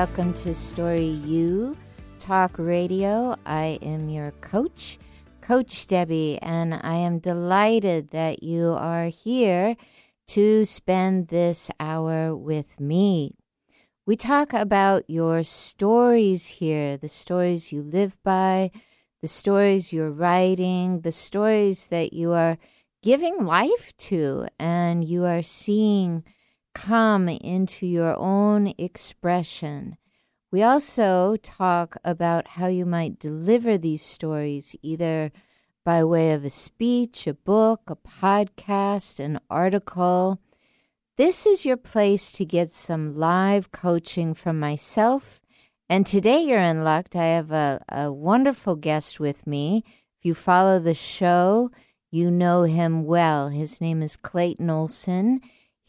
Welcome to Story U Talk Radio. I am your coach, Coach Debby, and I am delighted that you are here to spend this hour with me. We talk about your stories here, the stories you live by, the stories you're writing, the stories that you are giving life to and you are seeing come into your own expression. We also talk about how you might deliver these stories either by way of a speech, a book, a podcast, an article. This is your place to get some live coaching from myself. And today you're in luck. I have a, a wonderful guest with me. If you follow the show, you know him well. His name is Clayton Olson.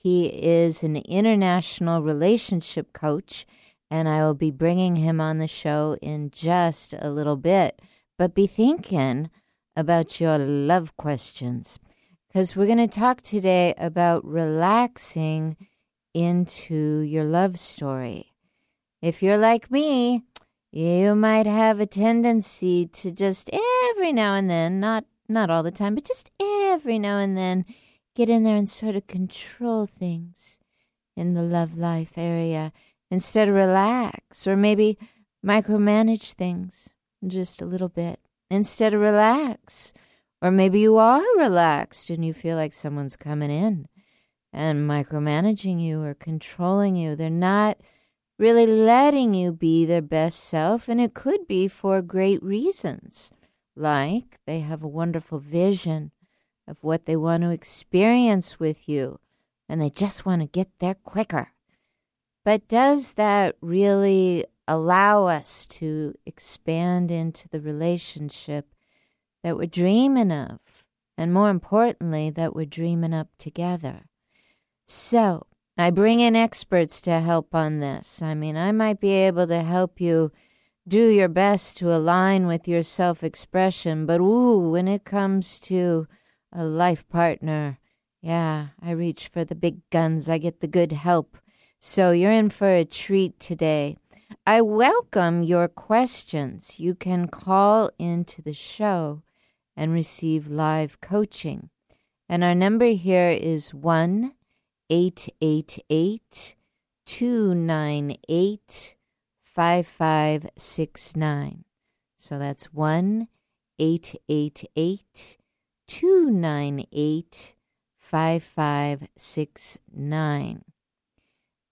He is an international relationship coach, and I will be bringing him on the show in just a little bit. But be thinking about your love questions because we're going to talk today about relaxing into your love story. If you're like me, you might have a tendency to just every now and then, not not all the time, but just every now and then get in there and sort of control things in the love life area instead of relax or maybe micromanage things just a little bit instead of relax. Or maybe you are relaxed and you feel like someone's coming in and micromanaging you or controlling you. They're not really letting you be their best self, and it could be for great reasons. Like they have a wonderful vision of what they want to experience with you, and they just want to get there quicker. But does that really allow us to expand into the relationship that we're dreaming of? And more importantly, that we're dreaming up together. So, I bring in experts to help on this. I mean, I might be able to help you do your best to align with your self expression, but ooh, when it comes to a life partner. Yeah, I reach for the big guns. I get the good help. So you're in for a treat today. I welcome your questions. You can call into the show and receive live coaching. And our number here is 1 888 298 5569. So that's 1 888 298 5569.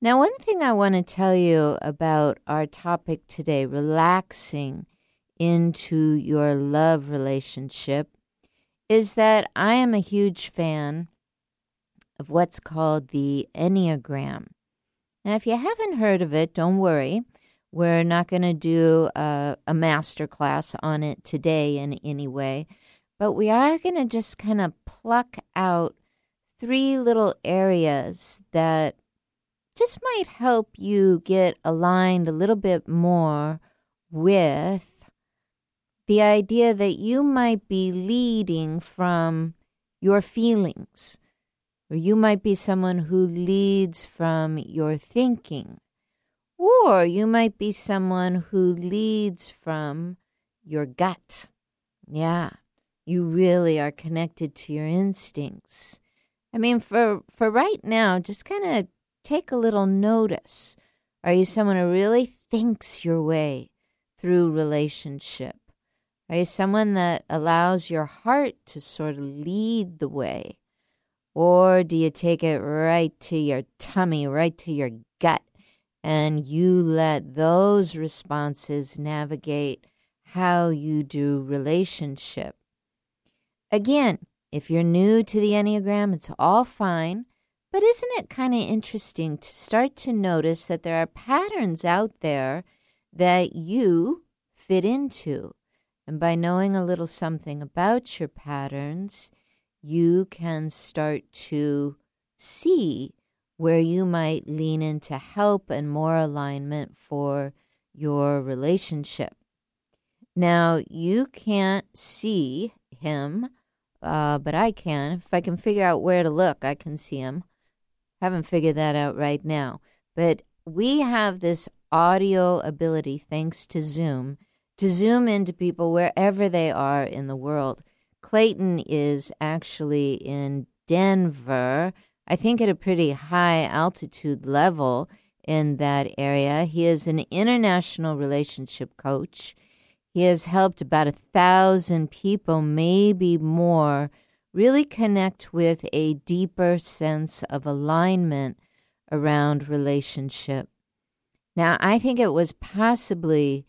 Now, one thing I want to tell you about our topic today relaxing into your love relationship is that I am a huge fan of what's called the Enneagram. Now, if you haven't heard of it, don't worry. We're not going to do a, a master class on it today in any way. But we are going to just kind of pluck out three little areas that just might help you get aligned a little bit more with the idea that you might be leading from your feelings, or you might be someone who leads from your thinking, or you might be someone who leads from your gut. Yeah you really are connected to your instincts. I mean, for, for right now, just kind of take a little notice. Are you someone who really thinks your way through relationship? Are you someone that allows your heart to sort of lead the way? Or do you take it right to your tummy, right to your gut, and you let those responses navigate how you do relationship? Again, if you're new to the Enneagram, it's all fine. But isn't it kind of interesting to start to notice that there are patterns out there that you fit into? And by knowing a little something about your patterns, you can start to see where you might lean into help and more alignment for your relationship. Now, you can't see him uh, but I can. If I can figure out where to look, I can see him. Haven't figured that out right now. But we have this audio ability thanks to Zoom to zoom into people wherever they are in the world. Clayton is actually in Denver, I think at a pretty high altitude level in that area. He is an international relationship coach. He has helped about a thousand people, maybe more, really connect with a deeper sense of alignment around relationship. Now, I think it was possibly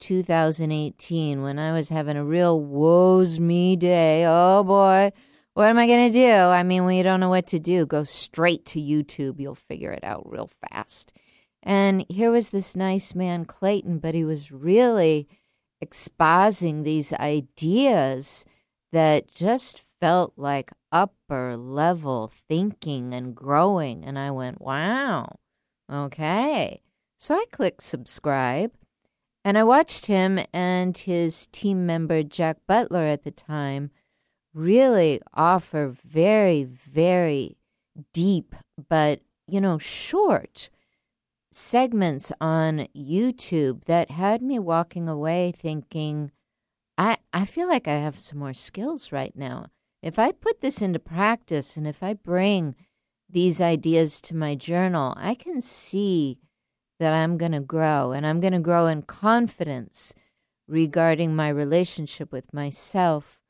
2018 when I was having a real woes me day. Oh boy, what am I going to do? I mean, when you don't know what to do, go straight to YouTube. You'll figure it out real fast. And here was this nice man, Clayton, but he was really exposing these ideas that just felt like upper level thinking and growing. And I went, wow, okay. So I clicked subscribe and I watched him and his team member, Jack Butler, at the time, really offer very, very deep, but, you know, short segments on YouTube that had me walking away thinking, I, I feel like I have some more skills right now. If I put this into practice and if I bring these ideas to my journal, I can see that I'm going to grow and I'm going to grow in confidence regarding my relationship with myself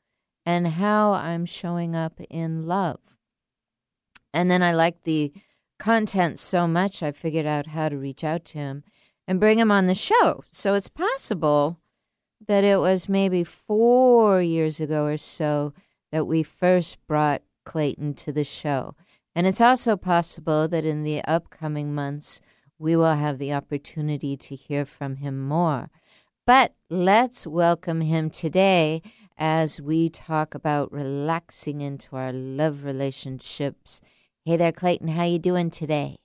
and how I'm showing up in love. And then I like the content so much, I figured out how to reach out to him and bring him on the show. So it's possible that it was maybe four years ago or so that we first brought Clayton to the show. And it's also possible that in the upcoming months, we will have the opportunity to hear from him more. But let's welcome him today as we talk about relaxing into our love relationships. Hey there, Clayton. How you doing today?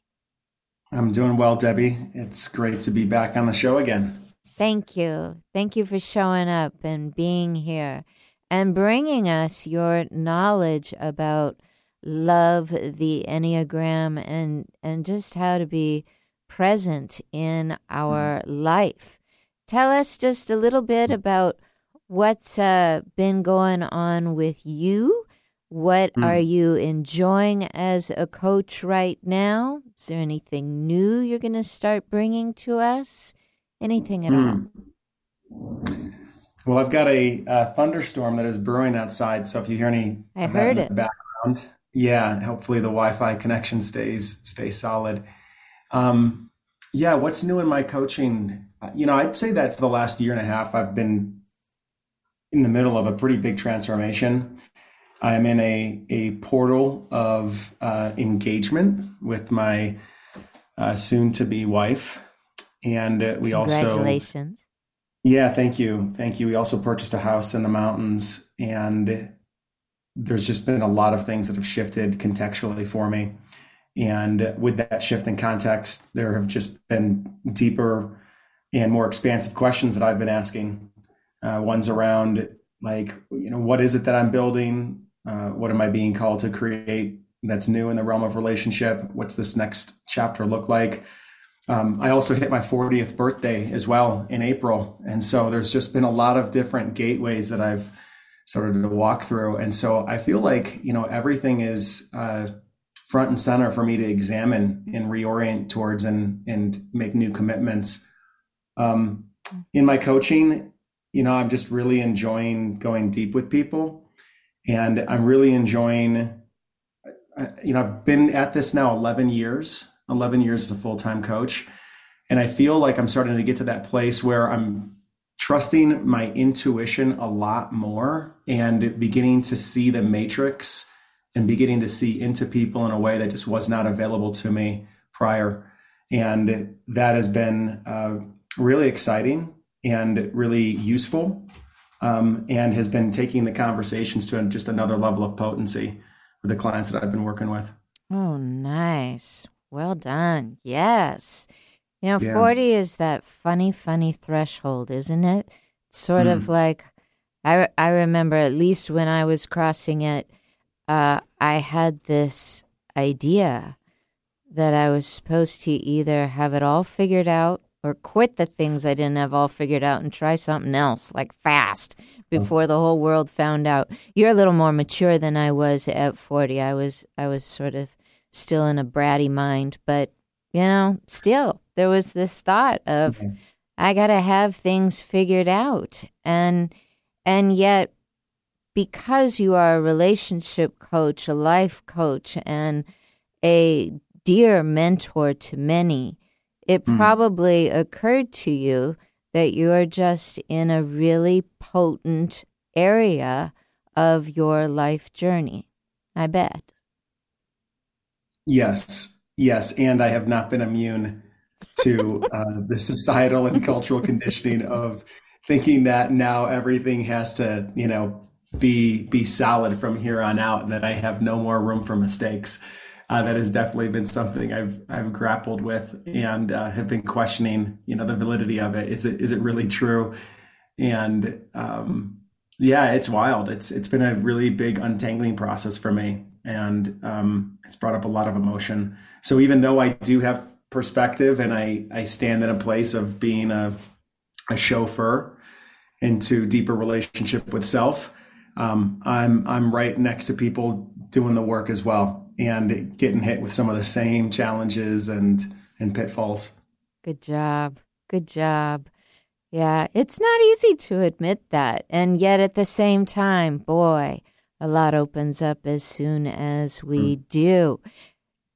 I'm doing well, Debby. It's great to be back on the show again. Thank you. Thank you for showing up and being here and bringing us your knowledge about love, the Enneagram, and, and just how to be present in our life. Tell us just a little bit about what's uh, been going on with you. What mm. are you enjoying as a coach right now? Is there anything new you're going to start bringing to us? Anything at mm. all? Well, I've got a, a, thunderstorm that is brewing outside. So if you hear any, I heard it. background, yeah. Hopefully the Wi-Fi connection stays stays solid. Um, yeah. What's new in my coaching? You know, I'd say that for the last year and a half, I've been in the middle of a pretty big transformation. I am in a a portal of uh, engagement with my uh, soon to be wife, and uh, we also congratulations yeah, thank you. Thank you. We also purchased a house in the mountains, and there's just been a lot of things that have shifted contextually for me. And with that shift in context, there have just been deeper and more expansive questions that I've been asking. Uh, one's around, like, you know, what is it that I'm building? Uh, what am I being called to create that's new in the realm of relationship? What's this next chapter look like? Um, I also hit my 40th birthday as well in April. And so there's just been a lot of different gateways that I've started to walk through. And so I feel like, you know, everything is uh, front and center for me to examine and reorient towards and, and make new commitments. Um, in my coaching, you know, I'm just really enjoying going deep with people. And I'm really enjoying, you know, I've been at this now 11 years 11 years as a full time coach. And I feel like I'm starting to get to that place where I'm trusting my intuition a lot more and beginning to see the matrix and beginning to see into people in a way that just was not available to me prior. And that has been uh, really exciting and really useful um, and has been taking the conversations to just another level of potency with the clients that I've been working with. Oh, nice. Well done. Yes. You know, yeah. 40 is that funny, funny threshold, isn't it? It's sort mm. of like, I, I remember at least when I was crossing it, uh, I had this idea that I was supposed to either have it all figured out or quit the things I didn't have all figured out and try something else, like fast, uh-huh. before the whole world found out. You're a little more mature than I was at 40. I was I was sort of still in a bratty mind, but you know, still there was this thought of okay. I got to have things figured out. And and yet because you are a relationship coach, a life coach and a dear mentor to many, it mm. probably occurred to you that you are just in a really potent area of your life journey. I bet. Yes, yes. And I have not been immune to uh, the societal and cultural conditioning of thinking that now everything has to, you know, be be solid from here on out and that I have no more room for mistakes uh, that has definitely been something I've I've grappled with and uh, have been questioning. You know, the validity of it. Is it is it really true? And um, yeah, it's wild. It's it's been a really big untangling process for me, and um, it's brought up a lot of emotion. So even though I do have perspective and I I stand in a place of being a a chauffeur into deeper relationship with self. Um, I'm I'm right next to people doing the work as well and getting hit with some of the same challenges and and pitfalls. Good job. Good job. Yeah, it's not easy to admit that. And yet at the same time, boy, a lot opens up as soon as we mm. do.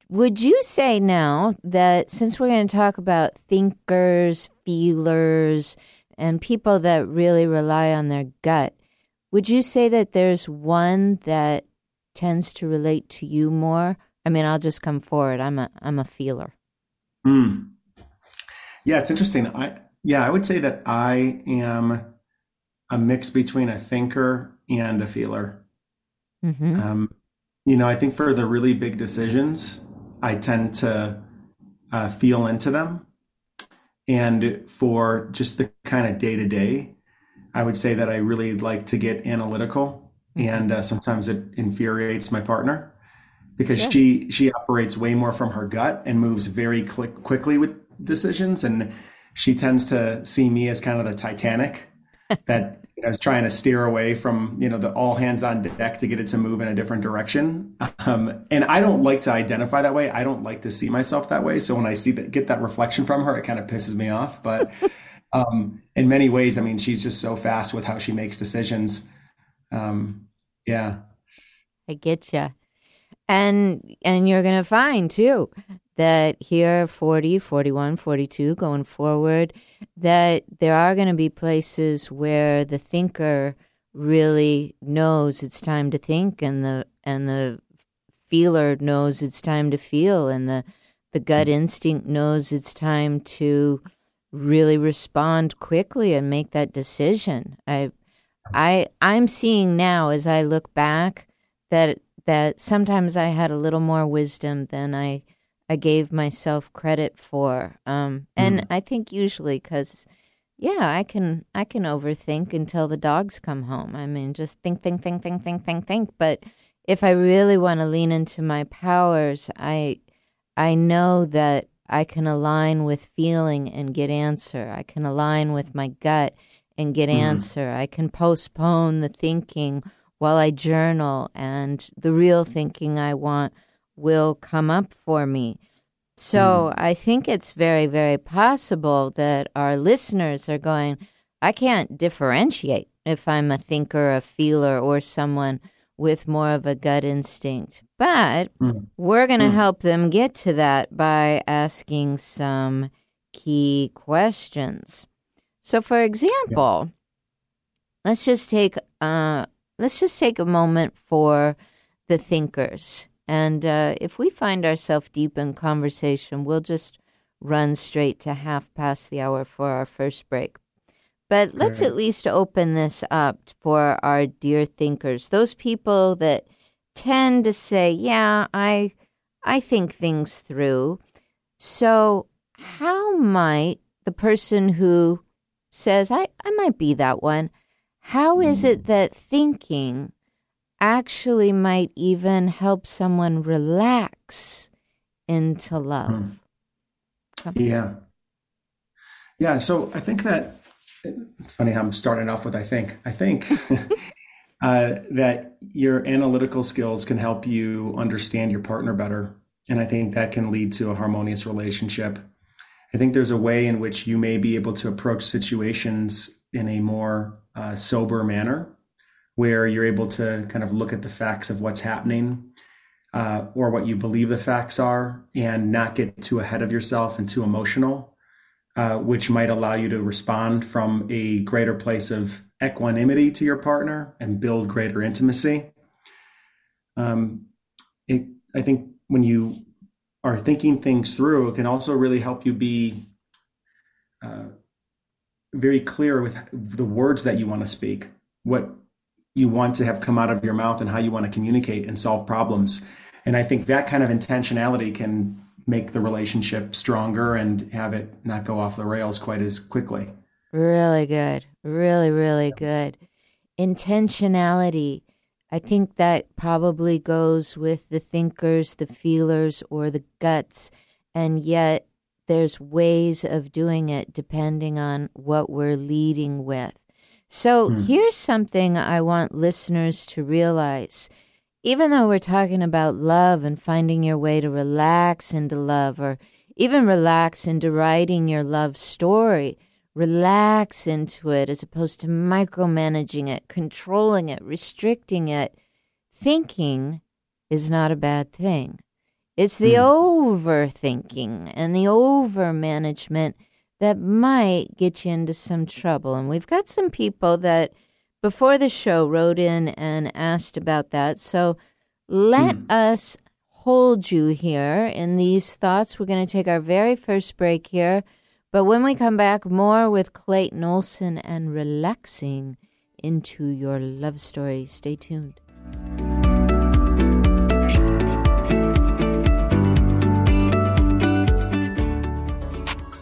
Would you say now that since we're going to talk about thinkers, feelers, and people that really rely on their gut, would you say that there's one that tends to relate to you more? I mean, I'll just come forward. I'm a I'm a feeler. Mm. Yeah, it's interesting. I yeah, I would say that I am a mix between a thinker and a feeler. Mm-hmm. Um, you know, I think for the really big decisions, I tend to uh, feel into them, and for just the kind of day to day, I would say that I really like to get analytical and uh, sometimes it infuriates my partner because sure. she she operates way more from her gut and moves very quick, quickly with decisions. And she tends to see me as kind of the titanic that I was trying to steer away from you know the all hands on deck to get it to move in a different direction. Um, and i don't like to identify that way. I don't like to see myself that way. So when i see that get that reflection from her it kind of pisses me off. But um, in many ways i mean she's just so fast with how she makes decisions um, yeah. I get you. And and you're going to find too that here 40, 41, 42 going forward that there are going to be places where the thinker really knows it's time to think and the and the feeler knows it's time to feel and the the gut instinct knows it's time to really respond quickly and make that decision. I I I'm seeing now as I look back that that sometimes I had a little more wisdom than I I gave myself credit for. Um, and mm. I think usually because yeah, I can I can overthink until the dogs come home. I mean, just think, think, think, think, think, think, think. But if I really want to lean into my powers, I I know that I can align with feeling and get answer. I can align with my gut and get mm-hmm. answer. I can postpone the thinking while I journal, and the real thinking I want will come up for me. So mm. I think it's very, very possible that our listeners are going, I can't differentiate if I'm a thinker, a feeler, or someone with more of a gut instinct. But mm. we're going to mm. help them get to that by asking some key questions. So, for example, yeah. let's just take uh, let's just take a moment for the thinkers, and uh, if we find ourselves deep in conversation, we'll just run straight to half past the hour for our first break. But let's at least open this up for our dear thinkers, those people that tend to say, "Yeah, I I think things through." So, how might the person who says, I, I might be that one. How is it that thinking actually might even help someone relax into love. Hmm. Yeah. Yeah. So I think that it's funny how I'm starting off with I think. I think uh, that your analytical skills can help you understand your partner better. And I think that can lead to a harmonious relationship. I think there's a way in which you may be able to approach situations in a more uh, sober manner where you're able to kind of look at the facts of what's happening uh, or what you believe the facts are and not get too ahead of yourself and too emotional, uh, which might allow you to respond from a greater place of equanimity to your partner and build greater intimacy. Um, it, I think when you are thinking things through, can also really help you be uh, very clear with the words that you want to speak, what you want to have come out of your mouth, and how you want to communicate and solve problems. And I think that kind of intentionality can make the relationship stronger and have it not go off the rails quite as quickly. Really good. Really, really good. Intentionality I think that probably goes with the thinkers, the feelers, or the guts. And yet, there's ways of doing it depending on what we're leading with. So, mm. here's something I want listeners to realize. Even though we're talking about love and finding your way to relax into love, or even relax into writing your love story, relax into it as opposed to micromanaging it, controlling it, restricting it. Thinking is not a bad thing. It's the mm. overthinking and the overmanagement that might get you into some trouble. And we've got some people that before the show wrote in and asked about that. So let mm. us hold you here in these thoughts. We're going to take our very first break here. But when we come back, more with Clayton Olson and relaxing into your love story. Stay tuned.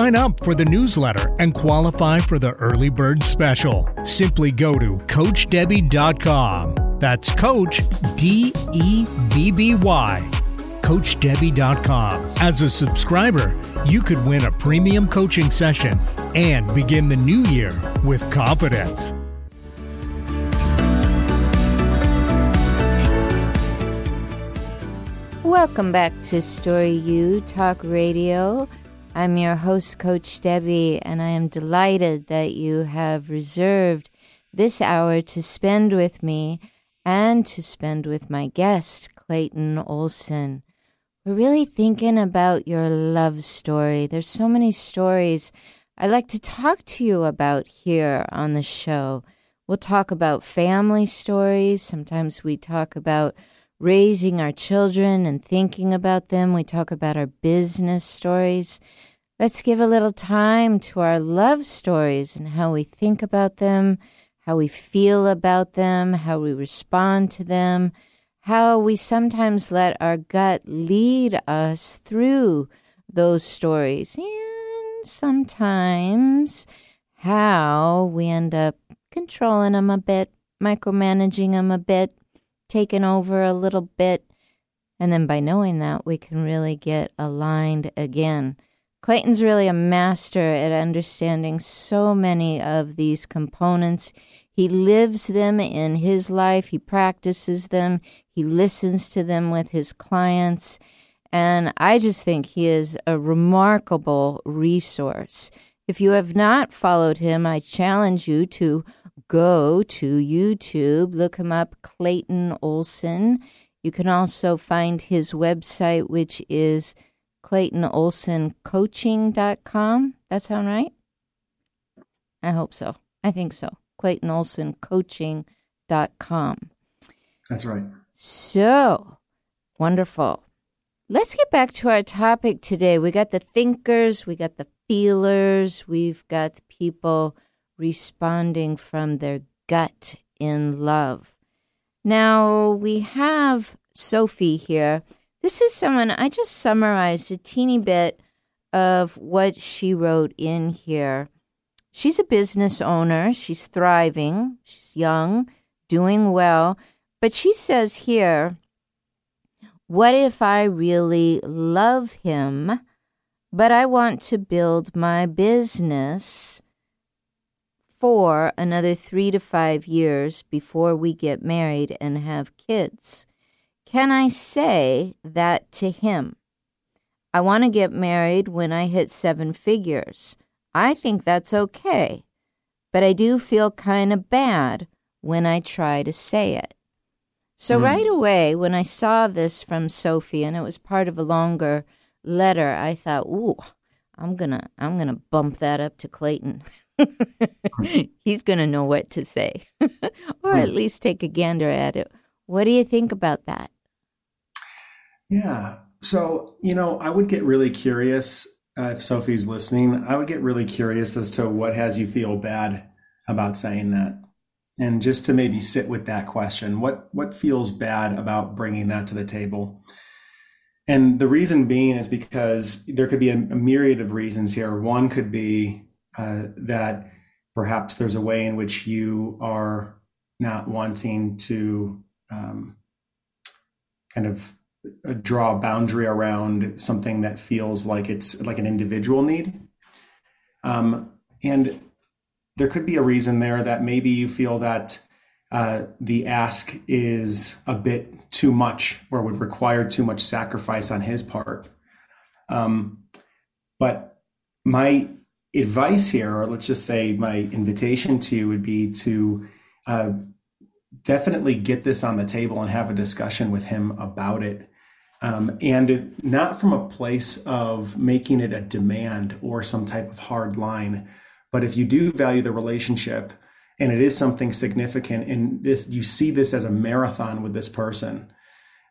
sign up for the newsletter and qualify for the early bird special. Simply go to CoachDebby.com. That's Coach D E B B Y. CoachDebby.com. As a subscriber, you could win a premium coaching session and begin the new year with confidence. Welcome back to Story U Talk Radio. I'm your host, Coach Debby, and I am delighted that you have reserved this hour to spend with me and to spend with my guest, Clayton Olson. We're really thinking about your love story. There's so many stories I'd like to talk to you about here on the show. We'll talk about family stories. Sometimes we talk about raising our children and thinking about them. We talk about our business stories. Let's give a little time to our love stories and how we think about them, how we feel about them, how we respond to them, how we sometimes let our gut lead us through those stories, and sometimes how we end up controlling them a bit, micromanaging them a bit, taken over a little bit. And then by knowing that, we can really get aligned again. Clayton's really a master at understanding so many of these components. He lives them in his life, he practices them, he listens to them with his clients. And I just think he is a remarkable resource. If you have not followed him, I challenge you to go to YouTube, look him up, Clayton Olson. You can also find his website, which is ClaytonOlsonCoaching.com. That sound right? I hope so. I think so. ClaytonOlsonCoaching.com. That's right. So wonderful. let's get back to our topic today. We got the thinkers, we got the feelers, we've got the people responding from their gut in love. Now, we have Sophie here. This is someone I just summarized a teeny bit of what she wrote in here. She's a business owner. She's thriving. She's young, doing well. But she says here, What if I really love him, but I want to build my business for another three to five years before we get married and have kids? Can I say that to him? I want to get married when I hit seven figures. I think that's okay, but I do feel kind of bad when I try to say it. So mm. right away, when I saw this from Sophie, and it was part of a longer letter, I thought, "Ooh, I'm gonna, I'm gonna bump that up to Clayton. He's gonna know what to say, or at hmm. least take a gander at it." What do you think about that? Yeah. So, you know, I would get really curious uh, if Sophie's listening. I would get really curious as to what has you feel bad about saying that. And just to maybe sit with that question, what what feels bad about bringing that to the table? And the reason being is because there could be a, a myriad of reasons here. One could be uh, that perhaps there's a way in which you are not wanting to um, kind of draw a boundary around something that feels like it's like an individual need. Um, and there could be a reason there that maybe you feel that uh, the ask is a bit too much or would require too much sacrifice on his part. Um, but my advice here, or let's just say my invitation to you, would be to uh, definitely get this on the table and have a discussion with him about it um, and not from a place of making it a demand or some type of hard line. But if you do value the relationship and it is something significant and this you see this as a marathon with this person,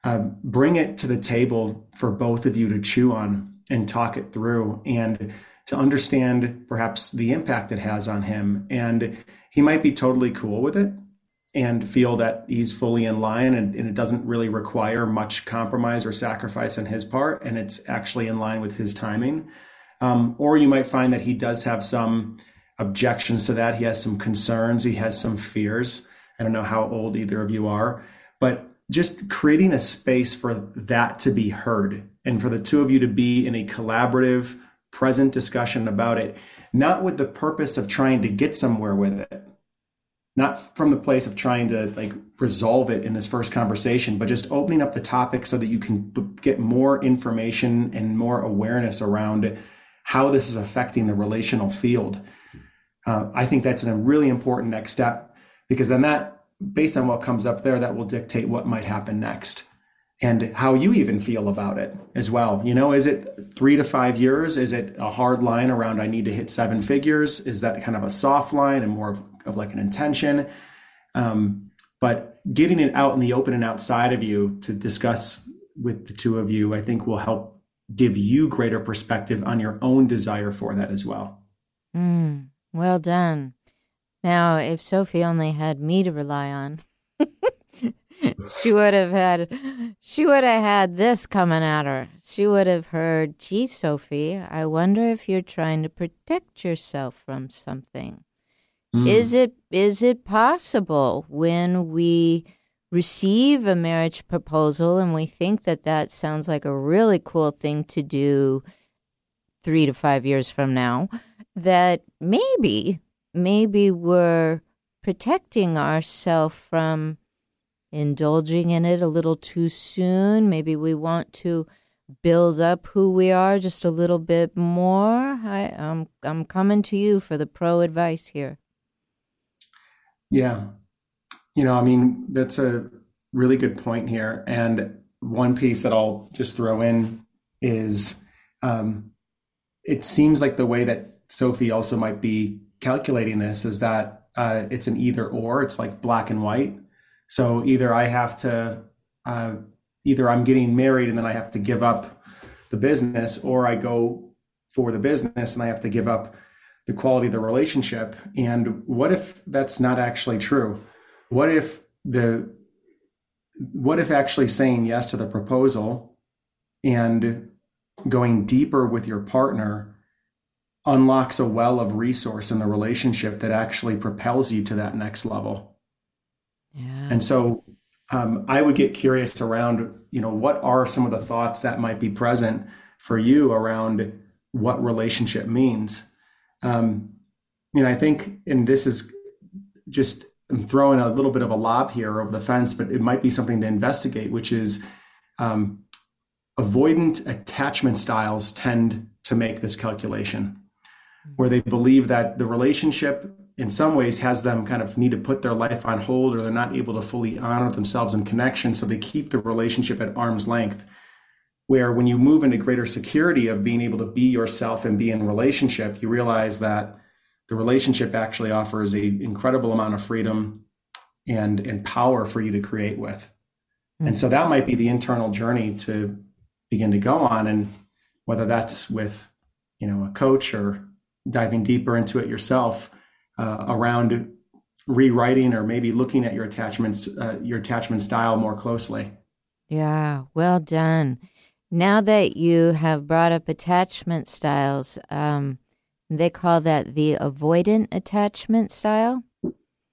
uh, bring it to the table for both of you to chew on and talk it through and to understand perhaps the impact it has on him. And he might be totally cool with it and feel that he's fully in line and, and, it doesn't really require much compromise or sacrifice on his part and it's actually in line with his timing. Um, or you might find that he does have some objections to that. He has some concerns. He has some fears. I don't know how old either of you are but just creating a space for that to be heard and for the two of you to be in a collaborative present discussion about it not with the purpose of trying to get somewhere with it not from the place of trying to like resolve it in this first conversation, but just opening up the topic so that you can b- get more information and more awareness around how this is affecting the relational field. Uh, I think that's a really important next step because then that, based on what comes up there, that will dictate what might happen next and how you even feel about it as well. You know, is it three to five years? Is it a hard line around I need to hit seven figures? Is that kind of a soft line and more of of like an intention. Um, but getting it out in the open and outside of you to discuss with the two of you, I think will help give you greater perspective on your own desire for that as well. Mm, well done. Now, if Sophie only had me to rely on, she would have had she would have had this coming at her. She would have heard, "Gee, Sophie, I wonder if you're trying to protect yourself from something." Mm. Is it is it possible when we receive a marriage proposal and we think that that sounds like a really cool thing to do 3 to 5 years from now that maybe maybe we're protecting ourselves from indulging in it a little too soon. Maybe we want to build up who we are just a little bit more. I, I'm I'm coming to you for the pro advice here. Yeah. You know, I mean, that's a really good point here. And one piece that I'll just throw in is um, it seems like the way that Sophie also might be calculating this is that uh, it's an either or, it's like black and white. So either I have to uh, either I'm getting married and then I have to give up the business, or I go for the business and I have to give up the quality of the relationship. And what if that's not actually true? What if the what if actually saying yes to the proposal and going deeper with your partner unlocks a well of resource in the relationship that actually propels you to that next level? And so um, I would get curious around, you know, what are some of the thoughts that might be present for you around what relationship means? Um, you know, I think, and this is just I'm throwing a little bit of a lob here over the fence, but it might be something to investigate, which is um, avoidant attachment styles tend to make this calculation, where they believe that the relationship in some ways has them kind of need to put their life on hold or they're not able to fully honor themselves in connection. So they keep the relationship at arm's length. Where when you move into greater security of being able to be yourself and be in relationship, you realize that the relationship actually offers a incredible amount of freedom and, and power for you to create with. Mm-hmm. And so that might be the internal journey to begin to go on. And whether that's with, you know, a coach or diving deeper into it yourself, uh, around rewriting or maybe looking at your attachments, uh, your attachment style more closely. Yeah, well done. Now that you have brought up attachment styles, um, they call that the avoidant attachment style.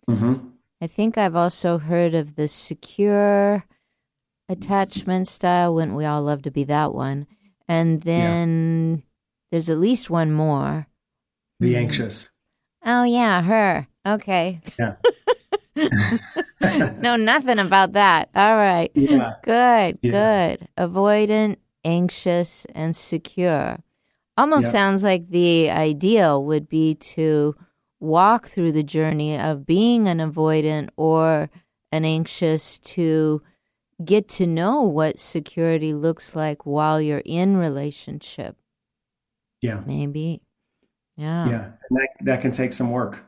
Mm-hmm. I think I've also heard of the secure attachment style. Wouldn't we all love to be that one? And then yeah. there's at least one more. The anxious. Oh yeah, her. Okay. Yeah. no, nothing about that. All right. Yeah. Good. Yeah. Good. Avoidant, anxious, and secure. Almost yep. sounds like the ideal would be to walk through the journey of being an avoidant or an anxious to get to know what security looks like while you're in relationship. Yeah. Maybe. Yeah. Yeah. And that, that can take some work,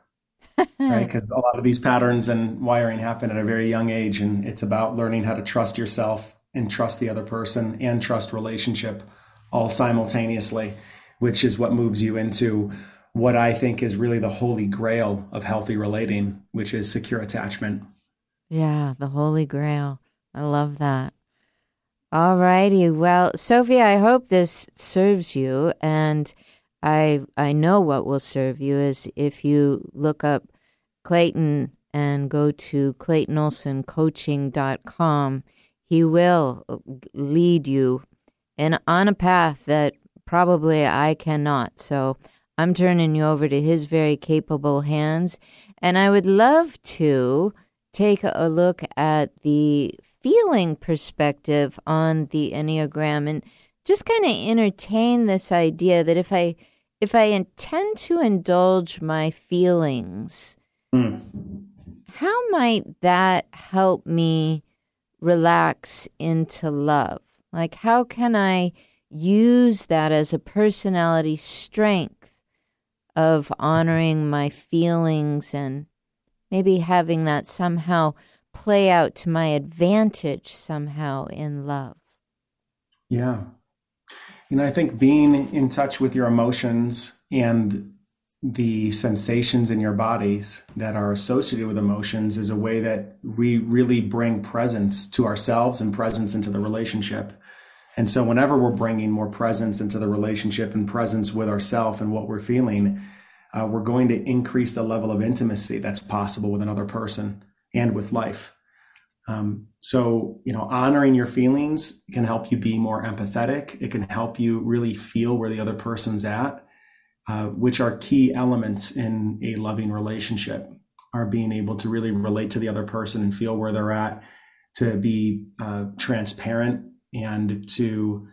right? Because a lot of these patterns and wiring happen at a very young age. And it's about learning how to trust yourself and trust the other person and trust relationship all simultaneously, which is what moves you into what I think is really the holy grail of healthy relating, which is secure attachment. Yeah, the holy grail. I love that. All righty. Well, Sophie, I hope this serves you. And I I know what will serve you is if you look up Clayton and go to claytonolsoncoaching.com, he will uh, lead you and on a path that probably I cannot. So I'm turning you over to his very capable hands. And I would love to take a look at the feeling perspective on the Enneagram and just kind of entertain this idea that if I if I intend to indulge my feelings, mm. how might that help me relax into love? Like, how can I use that as a personality strength of honoring my feelings and maybe having that somehow play out to my advantage somehow in love? Yeah. You know, I think being in touch with your emotions and the sensations in your bodies that are associated with emotions is a way that we really bring presence to ourselves and presence into the relationship. And so, whenever we're bringing more presence into the relationship and presence with ourselves and what we're feeling, uh, we're going to increase the level of intimacy that's possible with another person and with life. Um, so, you know, honoring your feelings can help you be more empathetic. It can help you really feel where the other person's at, uh, which are key elements in a loving relationship. Are being able to really relate to the other person and feel where they're at, to be uh, transparent and to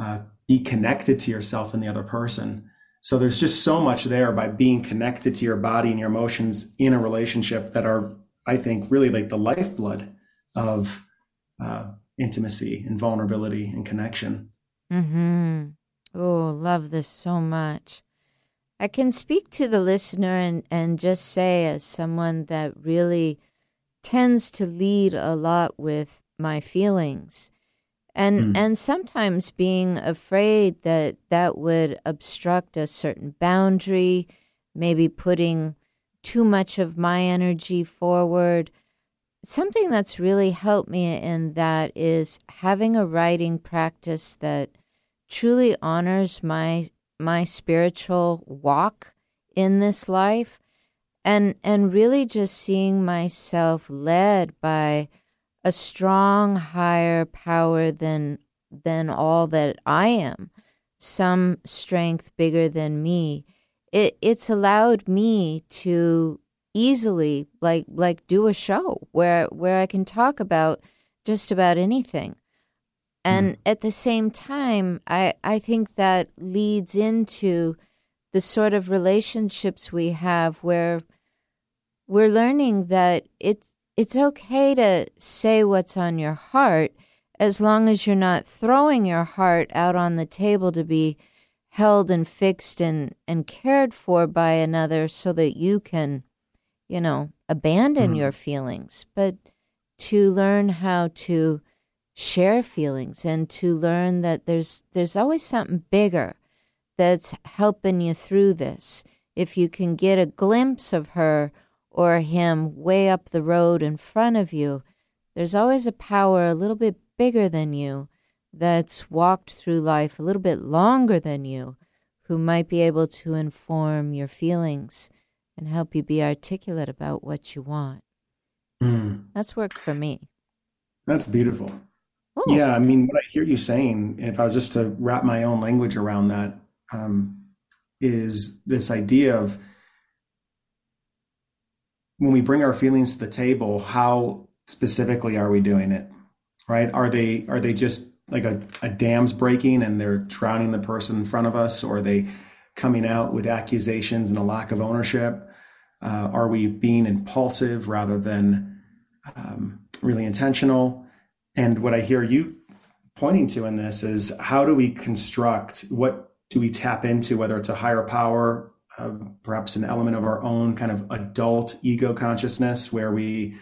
uh, be connected to yourself and the other person. So there's just so much there by being connected to your body and your emotions in a relationship that are, I think, really like the lifeblood of uh, intimacy and vulnerability and connection. Hmm. Oh, love this so much. I can speak to the listener and and just say, as someone that really tends to lead a lot with my feelings, and Mm. and sometimes being afraid that that would obstruct a certain boundary maybe putting too much of my energy forward something that's really helped me in that is having a writing practice that truly honors my my spiritual walk in this life and and really just seeing myself led by a strong higher power than than all that I am some strength bigger than me it it's allowed me to easily like like do a show where where I can talk about just about anything. And mm. at the same time I I think that leads into the sort of relationships we have where we're learning that it's it's okay to say what's on your heart as long as you're not throwing your heart out on the table to be held and fixed and, and cared for by another so that you can, you know, abandon Mhm. your feelings, but to learn how to share feelings and to learn that there's there's always something bigger that's helping you through this. If you can get a glimpse of her or him way up the road in front of you, there's always a power a little bit bigger than you that's walked through life a little bit longer than you who might be able to inform your feelings and help you be articulate about what you want. Mm. That's worked for me. That's beautiful. Oh, Yeah, I mean, what I hear you saying, if I was just to wrap my own language around that, um, is this idea of when we bring our feelings to the table, how specifically are we doing it? Right? Are they are they just like a, a dam's breaking and they're drowning the person in front of us, or are they coming out with accusations and a lack of ownership? Uh, are we being impulsive rather than um, really intentional? And what I hear you pointing to in this is how do we construct what do we tap into, whether it's a higher power, uh, perhaps an element of our own kind of adult ego consciousness, where we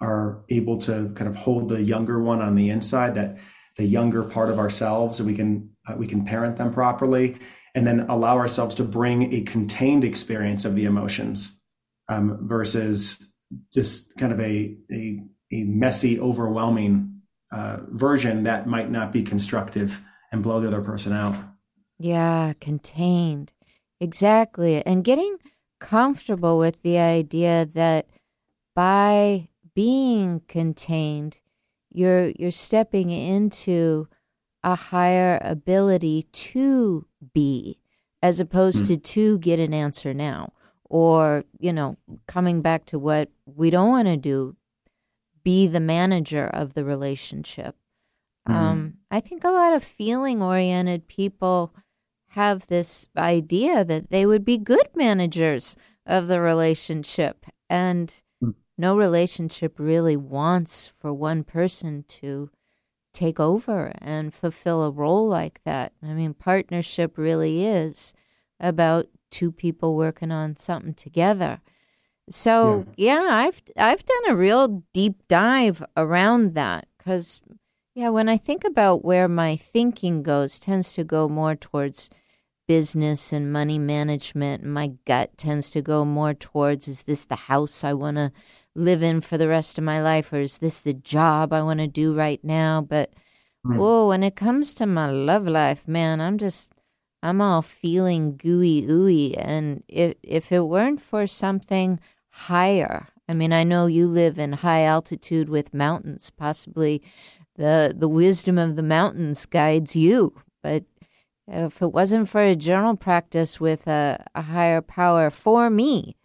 are able to kind of hold the younger one on the inside, that the younger part of ourselves, so we can uh, we can parent them properly, and then allow ourselves to bring a contained experience of the emotions um, versus just kind of a a, a messy, overwhelming uh, version that might not be constructive and blow the other person out. Yeah, contained. Exactly. And getting comfortable with the idea that by being contained, you're you're stepping into a higher ability to be as opposed Mm. to to get an answer now or, you know, coming back to what we don't want to do, be the manager of the relationship. Mhm. Um, I think a lot of feeling oriented people have this idea that they would be good managers of the relationship. And Mm. no relationship really wants for one person to take over and fulfill a role like that. I mean, partnership really is about two people working on something together. So yeah, I've I've done a real deep dive around that because yeah, when I think about where my thinking goes, tends to go more towards business and money management. My gut tends to go more towards is this the house I want to live in for the rest of my life, or is this the job I want to do right now? But Mm. oh, when it comes to my love life, man, I'm just I'm all feeling gooey ooey. And if if it weren't for something higher, I mean, I know you live in high altitude with mountains, possibly the the wisdom of the mountains guides you. But if it wasn't for a journal practice with a, a higher power for me,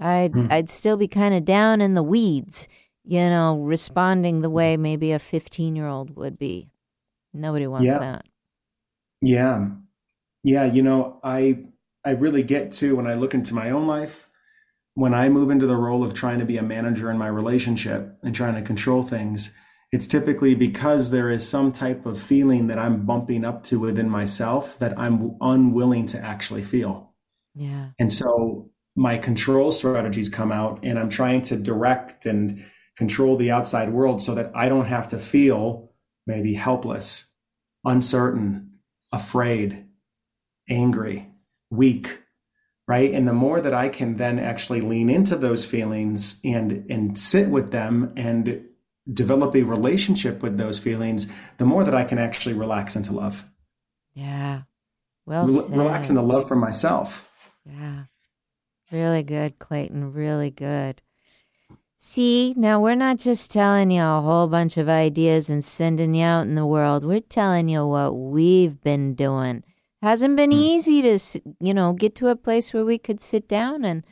I'd Hmm. I'd still be kind of down in the weeds, you know, responding the way maybe a fifteen year old would be. Nobody wants Yeah. that. Yeah. Yeah, you know, I I really get to when I look into my own life, when I move into the role of trying to be a manager in my relationship and trying to control things, it's typically because there is some type of feeling that I'm bumping up to within myself that I'm unwilling to actually feel. Yeah. And so my control strategies come out and I'm trying to direct and control the outside world so that I don't have to feel maybe helpless, uncertain, afraid, angry, weak, right? And the more that I can then actually lean into those feelings and and sit with them and develop a relationship with those feelings, the more that I can actually relax into love. Yeah. Well Re- Relax into love for myself. Yeah. Really good, Clayton. Really good. See, now we're not just telling you a whole bunch of ideas and sending you out in the world. We're telling you what we've been doing. Hasn't been mm. easy to, you know, get to a place where we could sit down and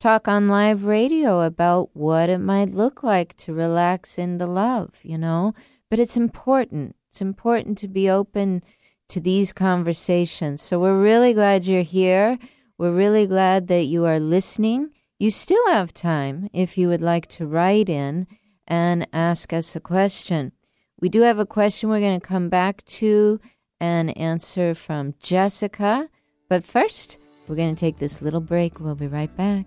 talk on live radio about what it might look like to relax into love, you know? But it's important. It's important to be open to these conversations. So we're really glad you're here. We're really glad that you are listening. You still have time if you would like to write in and ask us a question. We do have a question we're going to come back to and answer from Jessica. But first, we're going to take this little break. We'll be right back.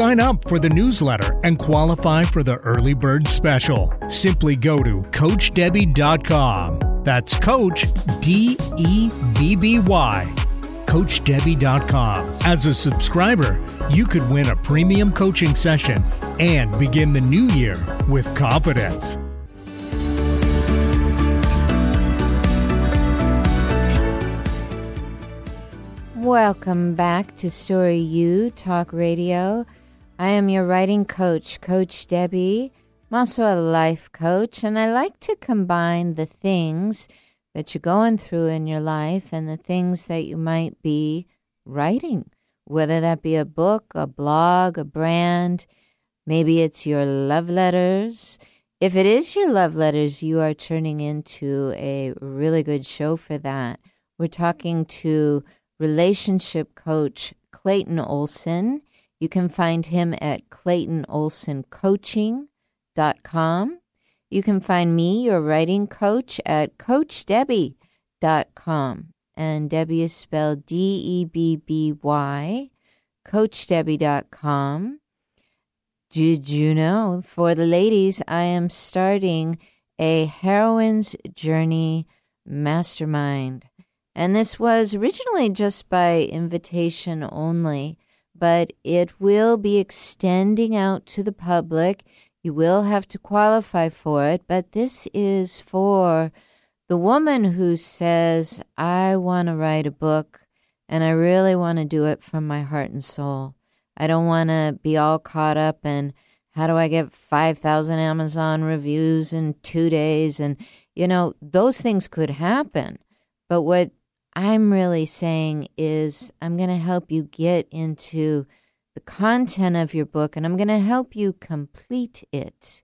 sign up for the newsletter and qualify for the early bird special. Simply go to CoachDebby.com. That's Coach D E B B Y. CoachDebby.com. As a subscriber, you could win a premium coaching session and begin the new year with confidence. Welcome back to Story U Talk Radio. I am your writing coach, Coach Debby. I'm also a life coach, and I like to combine the things that you're going through in your life and the things that you might be writing, whether that be a book, a blog, a brand. Maybe it's your love letters. If it is your love letters, you are turning into a really good show for that. We're talking to relationship coach Clayton Olson. You can find him at claytonolsoncoaching.com. You can find me, your writing coach, at coachdebby.com. And Debby is spelled D E B B Y, coachdebby.com. Did you know? For the ladies, I am starting a Heroine's Journey Mastermind. And this was originally just by invitation only but it will be extending out to the public. You will have to qualify for it, but this is for the woman who says, I want to write a book and I really want to do it from my heart and soul. I don't want to be all caught up in how do I get 5,000 Amazon reviews in two days? And, you know, those things could happen. But what I'm really saying is I'm going to help you get into the content of your book and I'm going to help you complete it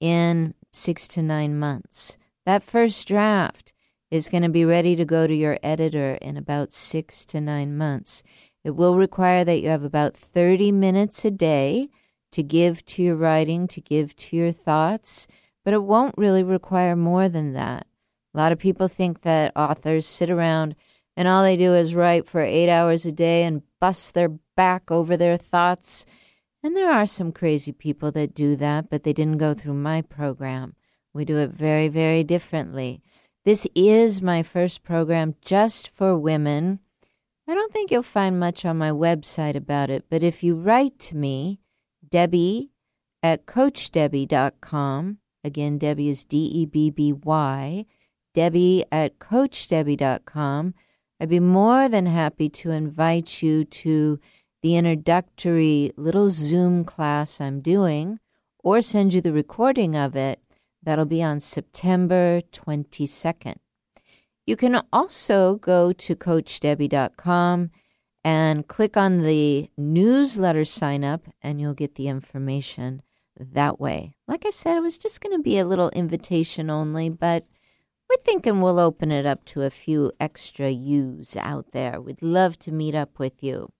in six to nine months. That first draft is going to be ready to go to your editor in about six to nine months. It will require that you have about 30 minutes a day to give to your writing, to give to your thoughts, but it won't really require more than that. A lot of people think that authors sit around and all they do is write for eight hours a day and bust their back over their thoughts. And there are some crazy people that do that, but they didn't go through my program. We do it very, very differently. This is my first program just for women. I don't think you'll find much on my website about it, but if you write to me, Debby at CoachDebby.com, again, Debby is D E B B Y, Debby at CoachDebby.com. I'd be more than happy to invite you to the introductory little Zoom class I'm doing or send you the recording of it. That'll be on September 22nd. You can also go to CoachDebby.com and click on the newsletter sign up, and you'll get the information that way. Like I said, it was just going to be a little invitation only, but we're thinking we'll open it up to a few extra yous out there. We'd love to meet up with you.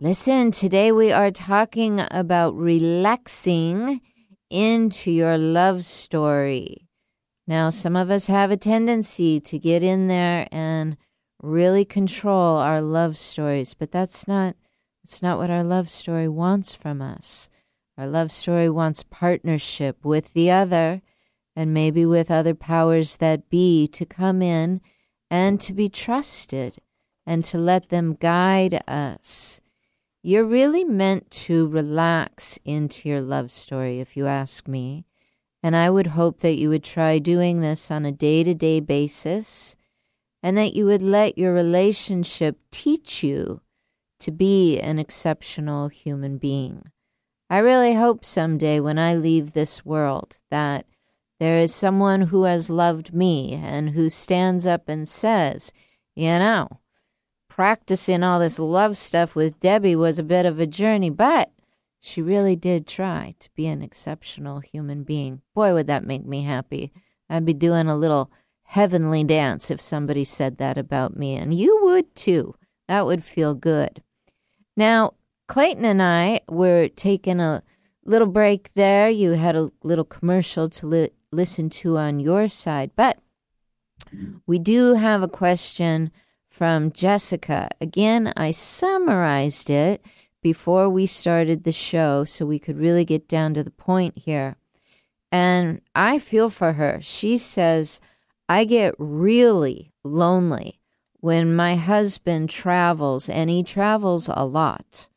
Listen, today we are talking about relaxing into your love story. Now, some of us have a tendency to get in there and really control our love stories, but that's not that's not what our love story wants from us. Our love story wants partnership with the other and maybe with other powers that be to come in and to be trusted and to let them guide us. You're really meant to relax into your love story, if you ask me. And I would hope that you would try doing this on a day to day basis and that you would let your relationship teach you to be an exceptional human being. I really hope someday when I leave this world that there is someone who has loved me and who stands up and says, you know, practicing all this love stuff with Debby was a bit of a journey, but she really did try to be an exceptional human being. Boy, would that make me happy. I'd be doing a little heavenly dance if somebody said that about me, and you would too. That would feel good. Now, Clayton and I were taking a little break there. You had a little commercial to li- listen to on your side, but we do have a question from Jessica. Again, I summarized it before we started the show so we could really get down to the point here. And I feel for her. She says, I get really lonely when my husband travels, and he travels a lot.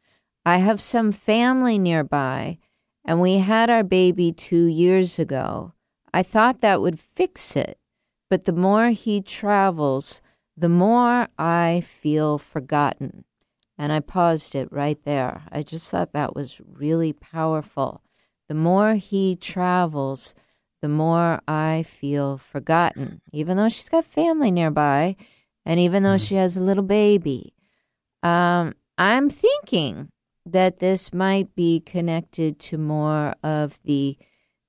I have some family nearby, and we had our baby two years ago. I thought that would fix it, but the more he travels, the more I feel forgotten. And I paused it right there. I just thought that was really powerful. The more he travels, the more I feel forgotten, even though she's got family nearby and even though she has a little baby. Um, I'm thinking that this might be connected to more of the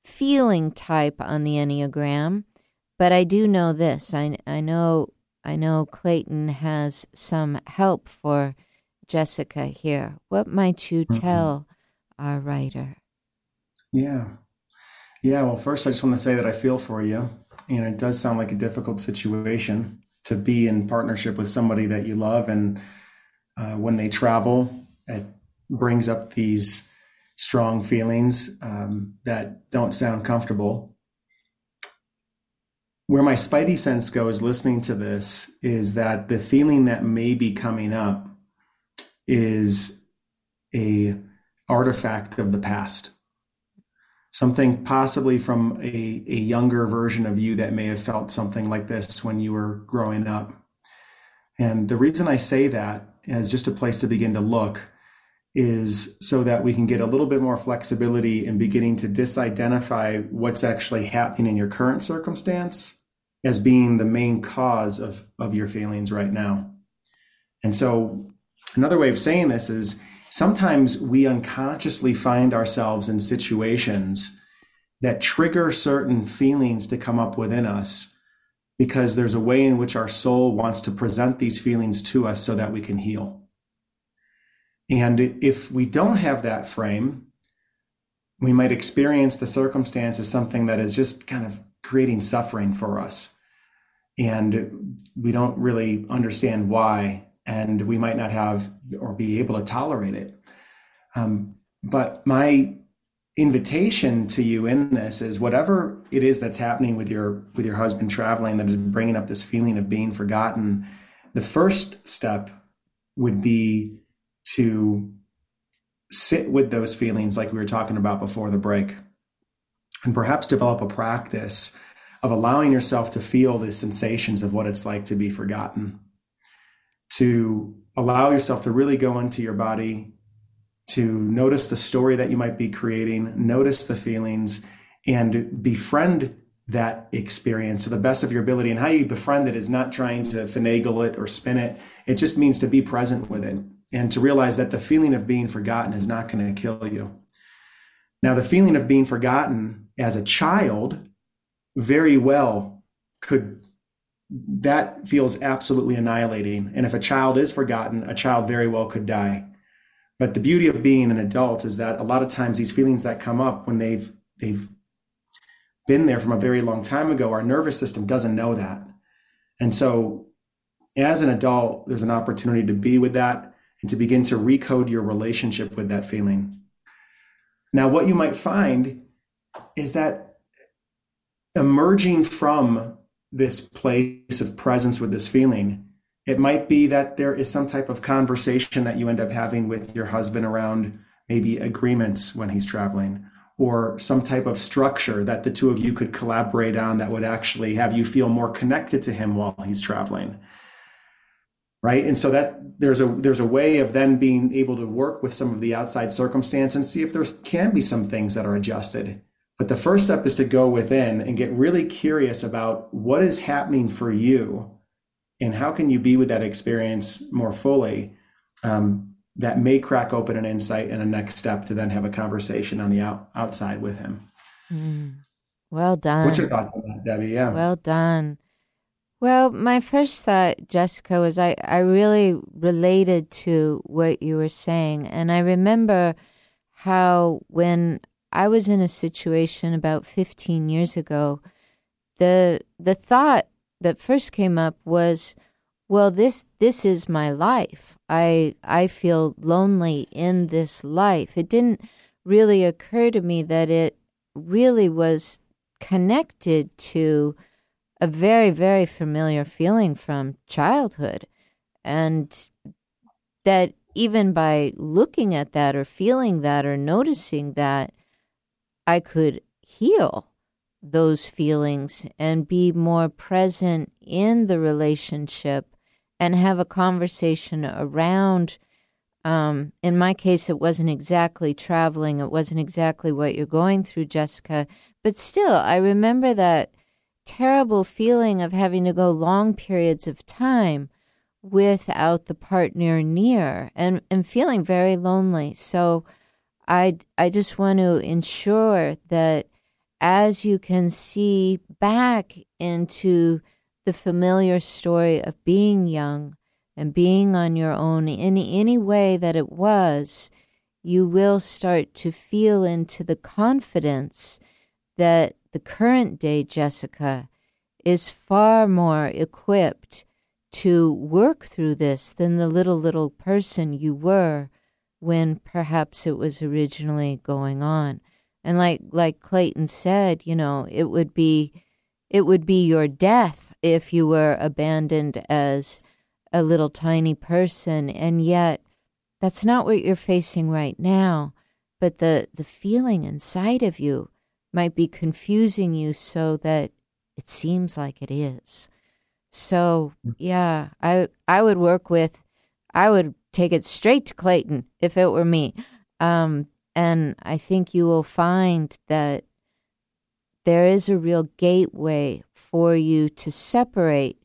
feeling type on the Enneagram. But I do know this. I, I know I know Clayton has some help for Jessica here. What might you mm-hmm. tell mm-hmm. our writer? Yeah. Yeah. Well, first, I just want to say that I feel for you. And it does sound like a difficult situation to be in partnership with somebody that you love. And uh, when they travel, it brings up these strong feelings um, that don't sound comfortable. Where my spidey sense goes listening to this is that the feeling that may be coming up is a artifact of the past. Something possibly from a, a younger version of you that may have felt something like this when you were growing up. And the reason i say that as just a place to begin to look is so that we can get a little bit more flexibility in beginning to disidentify what's actually happening in your current circumstance as being the main cause of, of your feelings right now. And so, another way of saying this is sometimes we unconsciously find ourselves in situations that trigger certain feelings to come up within us because there's a way in which our soul wants to present these feelings to us so that we can heal. And if we don't have that frame, we might experience the circumstance as something that is just kind of creating suffering for us and we don't really understand why, and we might not have or be able to tolerate it. Um, but my invitation to you in this is whatever it is that's happening with your with your husband traveling that is bringing up this feeling of being forgotten the first step would be to sit with those feelings like we were talking about before the break and perhaps develop a practice of allowing yourself to feel the sensations of what it's like to be forgotten, to allow yourself to really go into your body, to notice the story that you might be creating, notice the feelings, and befriend that experience to the best of your ability. And how you befriend it is not trying to finagle it or spin it. It just means to be present with it and to realize that the feeling of being forgotten is not going to kill you. Now, the feeling of being forgotten as a child very well could that feels absolutely annihilating. And if a child is forgotten, a child very well could die. But the beauty of being an adult is that a lot of times these feelings that come up when they've they've been there from a very long time ago, our nervous system doesn't know that. And so as an adult, there's an opportunity to be with that and to begin to recode your relationship with that feeling. Now, what you might find is that emerging from this place of presence with this feeling, it might be that there is some type of conversation that you end up having with your husband around maybe agreements when he's traveling or some type of structure that the two of you could collaborate on that would actually have you feel more connected to him while he's traveling right? And so that there's a there's a way of then being able to work with some of the outside circumstance and see if there can be some things that are adjusted. But the first step is to go within and get really curious about what is happening for you and how can you be with that experience more fully um, that may crack open an insight and a next step to then have a conversation on the out, outside with him. Mm. well done. What's your thoughts on that debby? Yeah. Well done well my first thought jessica was i, I really related to what you were saying and i remember how when i was in a situation about 15 years ago the the thought that first came up was, well, this this is my life. I I feel lonely in this life. It didn't really occur to me that it really was connected to a very very familiar feeling from childhood and that even by looking at that or feeling that or noticing that I could heal those feelings and be more present in the relationship and have a conversation around. Um, in my case, it wasn't exactly traveling, it wasn't exactly what you're going through, Jessica, but still, I remember that terrible feeling of having to go long periods of time without the partner near and, and feeling very lonely. So I, I just want to ensure that as you can see back into the familiar story of being young and being on your own in any way that it was, you will start to feel into the confidence that the current day Jessica is far more equipped to work through this than the little, little person you were when perhaps it was originally going on. And like like Clayton said, you know, it would be it would be your death if you were abandoned as a little tiny person and yet that's not what you're facing right now, but the the feeling inside of you might be confusing you so that it seems like it is. So, yeah, I I would work with I would take it straight to Clayton if it were me. Um, and I think you will find that there is a real gateway for you to separate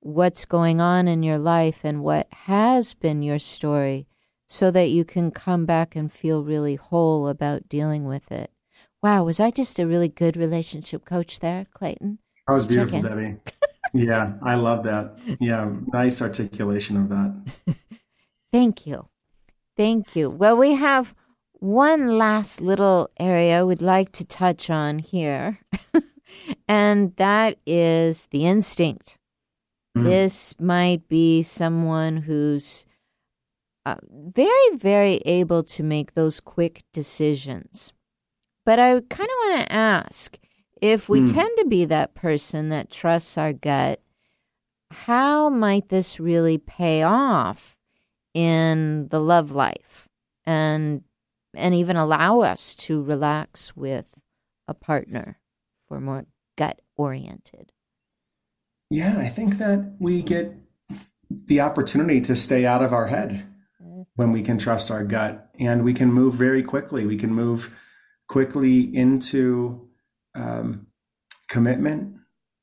what's going on in your life and what has been your story so that you can come back and feel really whole about dealing with it. Wow, was I just a really good relationship coach there, Clayton? That was just beautiful, Debby. yeah, I love that. Yeah, nice articulation of that. Thank you. Thank you. Well, we have one last little area we'd like to touch on here, and that is the instinct. Mm. This might be someone who's uh, very, very able to make those quick decisions. But I kind of want to ask if we mm. tend to be that person that trusts our gut, how might this really pay off in the love life? And and even allow us to relax with a partner for more gut oriented. Yeah, I think that we get the opportunity to stay out of our head when we can trust our gut and we can move very quickly. We can move quickly into um, commitment.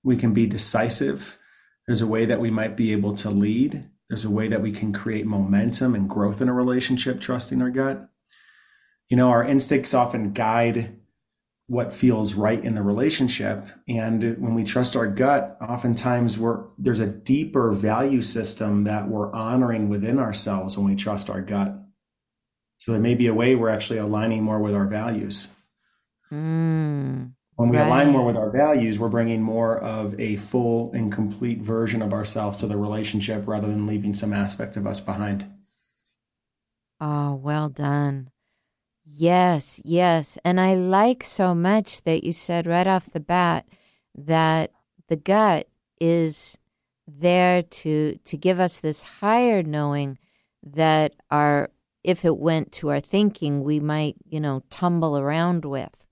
We can be decisive. There's a way that we might be able to lead. There's a way that we can create momentum and growth in a relationship, trusting our gut. You know, our instincts often guide what feels right in the relationship. And when we trust our gut, oftentimes we're, there's a deeper value system that we're honoring within ourselves when we trust our gut. So there may be a way we're actually aligning more with our values. Mm, when we right. align more with our values, we're bringing more of a full and complete version of ourselves to the relationship rather than leaving some aspect of us behind. Oh, well done. Yes, yes. And I like so much that you said right off the bat that the gut is there to to give us this higher knowing that our if it went to our thinking we might, you know, tumble around with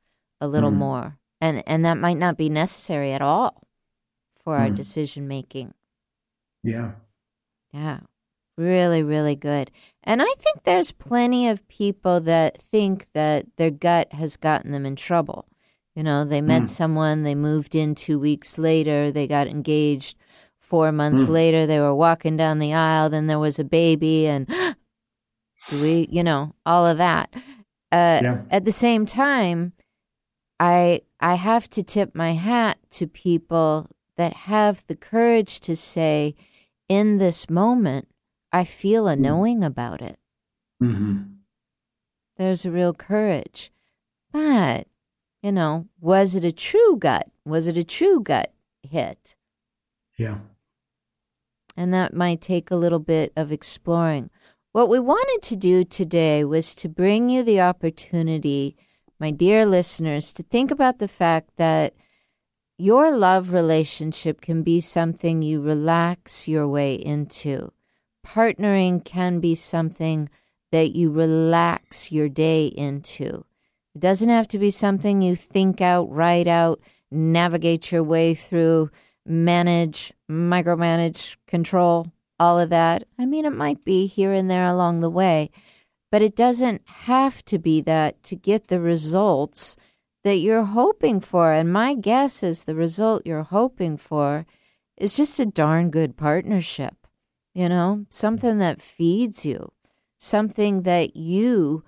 a little Mm. more. And and that might not be necessary at all for our Mm. decision making. Yeah. Yeah. Really, really good. And I think there's plenty of people that think that their gut has gotten them in trouble. You know, they met Mm. someone, they moved in two weeks later, they got engaged. Four months Mm. later, they were walking down the aisle, then there was a baby, and we, you know, all of that. Uh, Yeah. At the same time, I I have to tip my hat to people that have the courage to say, in this moment, I feel a Mm. knowing about it. hmm There's a real courage. But, you know, was it a true gut? Was it a true gut hit? Yeah. And that might take a little bit of exploring. What we wanted to do today was to bring you the opportunity, my dear listeners, to think about the fact that your love relationship can be something you relax your way into. Partnering can be something that you relax your day into. It doesn't have to be something you think out, write out, navigate your way through, manage, micromanage, control, all of that. I mean, it might be here and there along the way, but it doesn't have to be that to get the results that you're hoping for. And my guess is the result you're hoping for is just a darn good partnership, you know, something that feeds you, something that you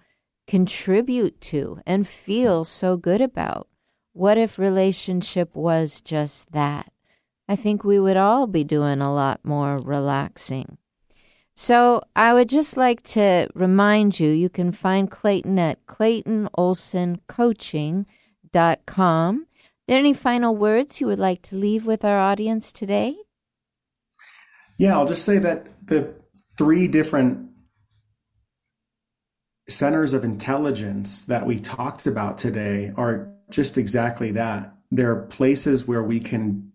contribute to and feel so good about. What if relationship was just that? I think we would all be doing a lot more relaxing. So I would just like to remind you you can find Clayton at claytonolsoncoaching.com. There any final words you would like to leave with our audience today? Yeah, I'll just say that the three different centers of intelligence that we talked about today are just exactly that. They're places where we can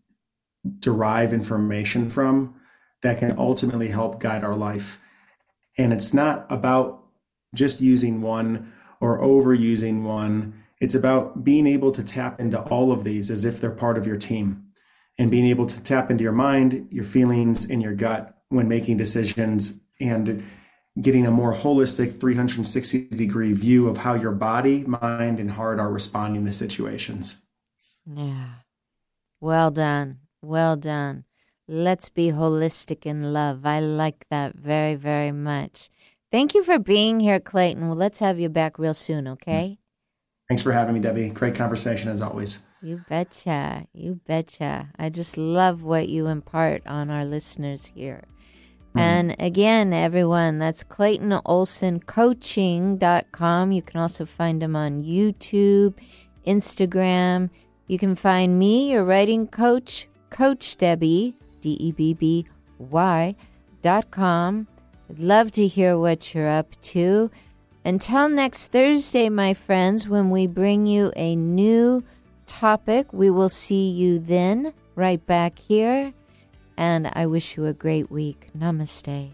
derive information from that can ultimately help guide our life. And it's not about just using one or overusing one. It's about being able to tap into all of these as if they're part of your team and being able to tap into your mind, your feelings, and your gut when making decisions and getting a more holistic 360 degree view of how your body, mind, and heart are responding to situations. Yeah. Well done. Well done. Let's be holistic in love. I like that very, very much. Thank you for being here, Clayton. Well, let's have you back real soon, okay? Mm. Thanks for having me, Debby. Great conversation as always. You betcha. You betcha. I just love what you impart on our listeners here. Mm-hmm. And again, everyone, that's ClaytonOlsonCoaching.com. You can also find him on YouTube, Instagram. You can find me, your writing coach, Coach Debby, D E B B Y, dot com. I'd love to hear what you're up to. Until next Thursday, my friends, when we bring you a new topic, we will see you then right back here. And I wish you a great week. Namaste.